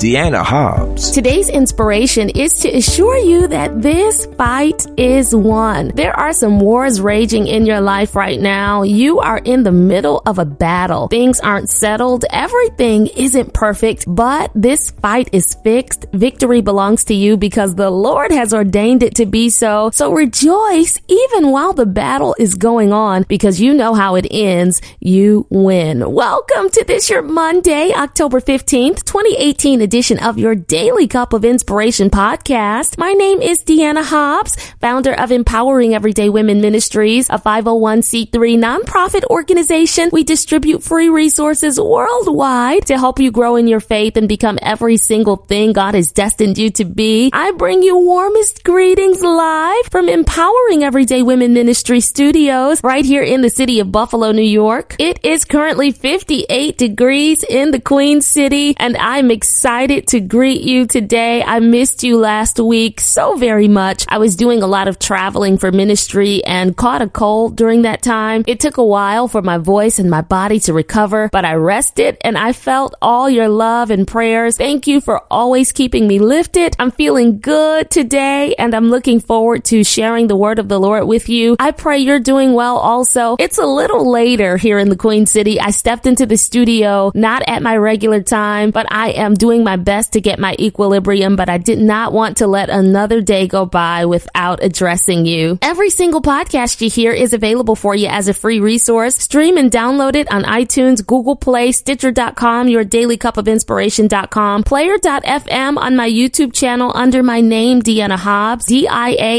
Dianna Hobbs. Today's inspiration is to assure you that this fight is won. There are some wars raging in your life right now. You are in the middle of a battle. Things aren't settled. Everything isn't perfect, but this fight is fixed. Victory belongs to you because the Lord has ordained it to be so. So rejoice even while the battle is going on because you know how it ends. You win. Welcome to this your Monday, October 15th, 2018 edition of your Daily Cup of Inspiration podcast. My name is Dianna Hobbs, founder of Empowering Everyday Women Ministries, a 501c3 nonprofit organization. We distribute free resources worldwide to help you grow in your faith and become every single thing God has destined you to be. I bring you warmest greetings live from Empowering Everyday Women Ministry studios right here in the city of Buffalo, New York. It is currently 58 degrees in the Queen City and I'm excited excited to greet you today. I missed you last week so very much. I was doing a lot of traveling for ministry and caught a cold during that time. It took a while for my voice and my body to recover, but I rested and I felt all your love and prayers. Thank you for always keeping me lifted. I'm feeling good today and I'm looking forward to sharing the word of the Lord with you. I pray you're doing well also. It's a little later here in the Queen City. I stepped into the studio not at my regular time, but I am doing my my best to get my equilibrium, but I did not want to let another day go by without addressing you. Every single podcast you hear is available for you as a free resource. Stream and download it on iTunes, Google Play, Stitcher.com, your daily cup of inspiration.com, player.fm on my YouTube channel under my name, Dianna Hobbs, D-I-A-N-N-A-H-O-B-B-S.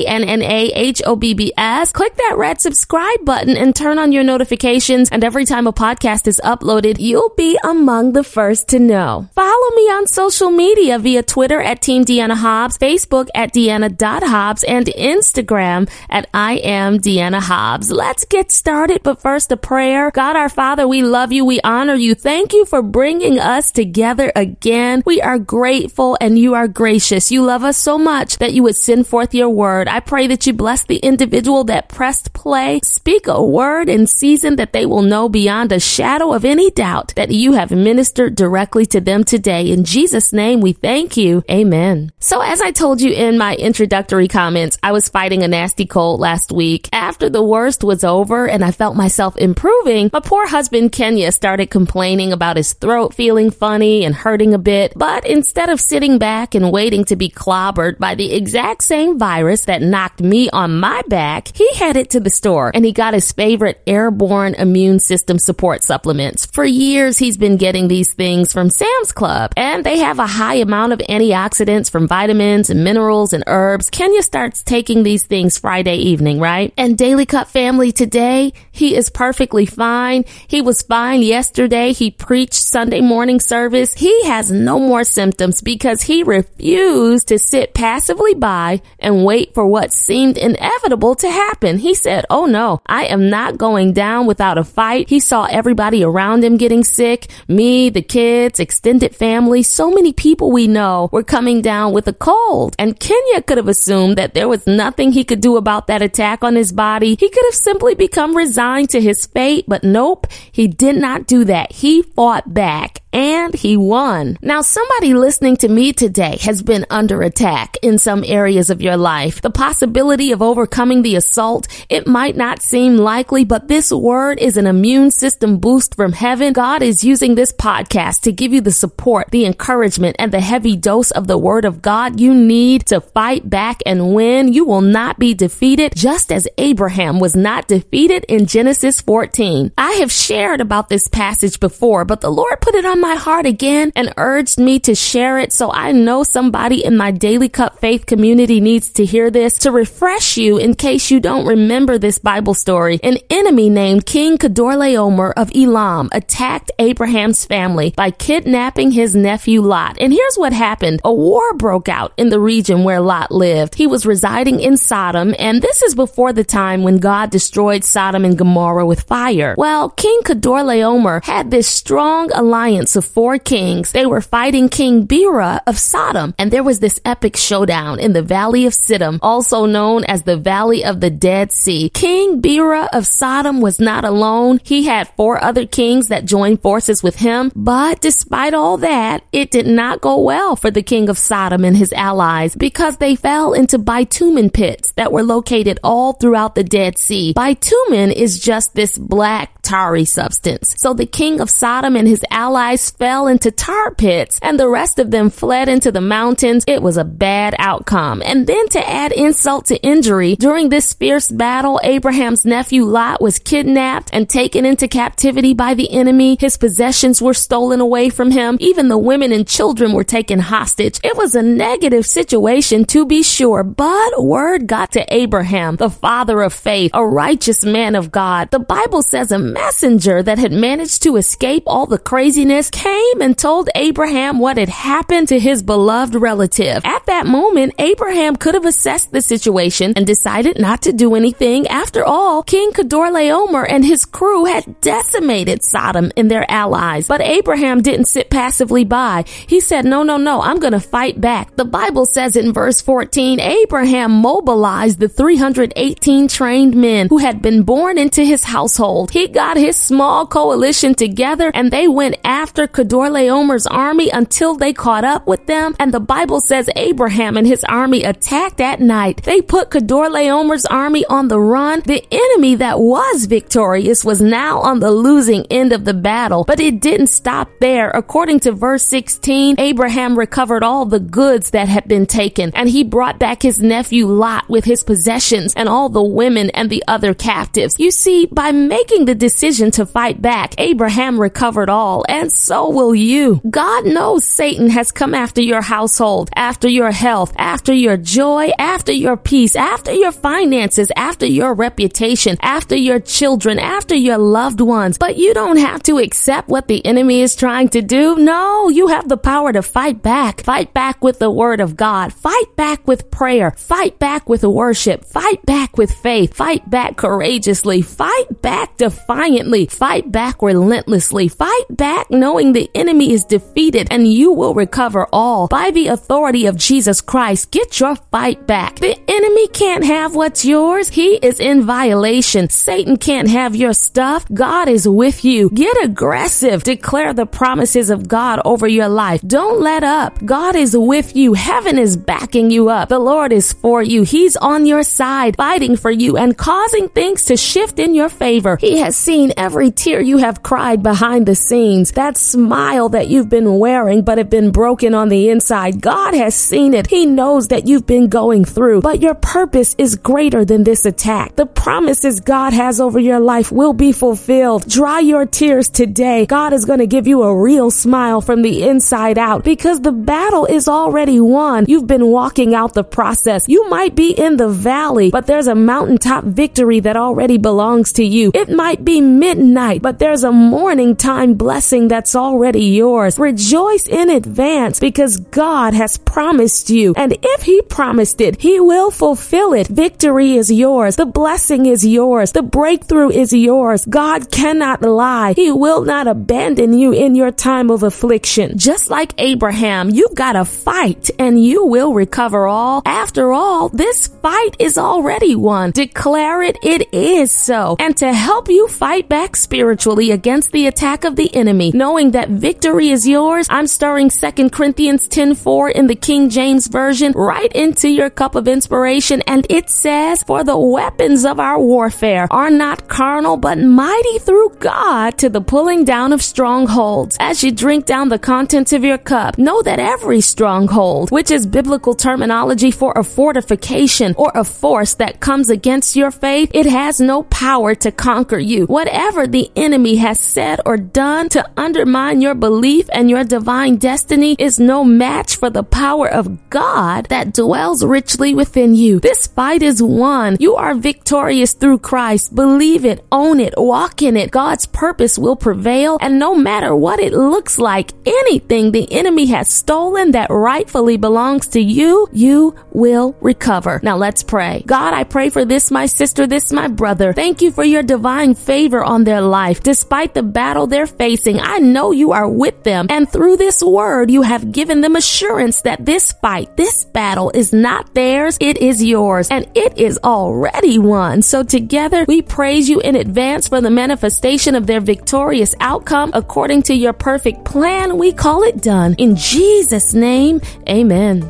Click that red subscribe button and turn on your notifications. And every time a podcast is uploaded, you'll be among the first to know. Follow me on social media via Twitter at Team Dianna Hobbs, Facebook at Dianna.Hobbs, and Instagram at I am Dianna Hobbs. Let's get started, but first a prayer. God our Father, we love you. We honor you. Thank you for bringing us together again. We are grateful and you are gracious. You love us so much that you would send forth your word. I pray that you bless the individual that pressed play. Speak a word in season that they will know beyond a shadow of any doubt that you have ministered directly to them today. In Jesus' Jesus' name, we thank you. Amen. So as I told you in my introductory comments, I was fighting a nasty cold last week. After the worst was over and I felt myself improving, my poor husband Kenya started complaining about his throat feeling funny and hurting a bit. But instead of sitting back and waiting to be clobbered by the exact same virus that knocked me on my back, he headed to the store and he got his favorite airborne immune system support supplements. For years, he's been getting these things from Sam's Club and they have a high amount of antioxidants from vitamins and minerals and herbs. Kenya starts taking these things Friday evening, right? And Daily Cup family today, he is perfectly fine. He was fine yesterday. He preached Sunday morning service. He has no more symptoms because he refused to sit passively by and wait for what seemed inevitable to happen. He said, Oh no, I am not going down without a fight. He saw everybody around him getting sick, me, the kids, extended family, so many people we know were coming down with a cold. And Kenya could have assumed that there was nothing he could do about that attack on his body. He could have simply become resigned to his fate, but nope, he did not do that. He fought back and he won. Now, somebody listening to me today has been under attack in some areas of your life. The possibility of overcoming the assault, it might not seem likely, but this word is an immune system boost from heaven. God is using this podcast to give you the support, the encouragement, and the heavy dose of the word of God you need to fight back and win. You will not be defeated, just as Abraham was not defeated in Genesis 14. I have shared about this passage before, but the Lord put it on my heart again and urged me to share it. So I know somebody in my Daily Cup faith community needs to hear this to refresh you in case you don't remember this Bible story. An enemy named King Kedorlaomer of Elam attacked Abraham's family by kidnapping his nephew Lot. And here's what happened. A war broke out in the region where Lot lived. He was residing in Sodom, and this is before the time when God destroyed Sodom and Gomorrah with fire. Well, King Kedorlaomer had this strong alliance alliance of four kings. They were fighting King Bera of Sodom, and there was this epic showdown in the Valley of Siddim, also known as the Valley of the Dead Sea. King Bera of Sodom was not alone. He had four other kings that joined forces with him, but despite all that, it did not go well for the king of Sodom and his allies because they fell into bitumen pits that were located all throughout the Dead Sea. Bitumen is just this black tarry substance. So the king of Sodom and his allies fell into tar pits and the rest of them fled into the mountains. It was a bad outcome. And then to add insult to injury, during this fierce battle, Abraham's nephew Lot was kidnapped and taken into captivity by the enemy. His possessions were stolen away from him. Even the women and children were taken hostage. It was a negative situation to be sure, but word got to Abraham, the father of faith, a righteous man of God. The Bible says a messenger that had managed to escape all the craziness came and told Abraham what had happened to his beloved relative. At that moment, Abraham could have assessed the situation and decided not to do anything. After all, King Kedorlaomer and his crew had decimated Sodom and their allies. But Abraham didn't sit passively by. He said, no, no, no, I'm going to fight back. The Bible says in verse 14, Abraham mobilized the 318 trained men who had been born into his household. He got got his small coalition together and they went after Kedorlaomer's army until they caught up with them. And the Bible says Abraham and his army attacked at night. They put Kedorlaomer's army on the run. The enemy that was victorious was now on the losing end of the battle, but it didn't stop there. According to verse 16, Abraham recovered all the goods that had been taken and he brought back his nephew Lot with his possessions and all the women and the other captives. You see, by making the decision to fight back, Abraham recovered all, and so will you. God knows Satan has come after your household, after your health, after your joy, after your peace, after your finances, after your reputation, after your children, after your loved ones. But you don't have to accept what the enemy is trying to do. No, you have the power to fight back. Fight back with the word of God. Fight back with prayer. Fight back with worship. Fight back with faith. Fight back courageously. Fight back defiantly defiantly. Fight back relentlessly. Fight back knowing the enemy is defeated and you will recover all. By the authority of Jesus Christ, get your fight back. The enemy can't have what's yours. He is in violation. Satan can't have your stuff. God is with you. Get aggressive. Declare the promises of God over your life. Don't let up. God is with you. Heaven is backing you up. The Lord is for you. He's on your side, fighting for you and causing things to shift in your favor. He has seen seen every tear you have cried behind the scenes, that smile that you've been wearing but have been broken on the inside. God has seen it. He knows that you've been going through, but your purpose is greater than this attack. The promises God has over your life will be fulfilled. Dry your tears today. God is going to give you a real smile from the inside out because the battle is already won. You've been walking out the process. You might be in the valley, but there's a mountaintop victory that already belongs to you. It might be midnight, but there's a morning time blessing that's already yours. Rejoice in advance because God has promised you. And if He promised it, He will fulfill it. Victory is yours. The blessing is yours. The breakthrough is yours. God cannot lie. He will not abandon you in your time of affliction. Just like Abraham, you've got to fight and you will recover all. After all, this fight is already won. Declare it, it is so. And to help you fight fight back spiritually against the attack of the enemy, knowing that victory is yours. I'm starring 2 Corinthians 10:4 in the King James Version right into your cup of inspiration, and it says, For the weapons of our warfare are not carnal, but mighty through God to the pulling down of strongholds. As you drink down the contents of your cup, know that every stronghold, which is biblical terminology for a fortification or a force that comes against your faith, it has no power to conquer you. Whatever the enemy has said or done to undermine your belief and your divine destiny is no match for the power of God that dwells richly within you. This fight is won. You are victorious through Christ. Believe it, own it, walk in it. God's purpose will prevail. And no matter what it looks like, anything the enemy has stolen that rightfully belongs to you, you will recover. Now let's pray. God, I pray for this, my sister, this, my brother. Thank you for your divine favor favor on their life. Despite the battle they're facing, I know you are with them. And through this word, you have given them assurance that this fight, this battle is not theirs, it is yours, and it is already won. So together, we praise you in advance for the manifestation of their victorious outcome according to your perfect plan. We call it done. In Jesus' name, amen.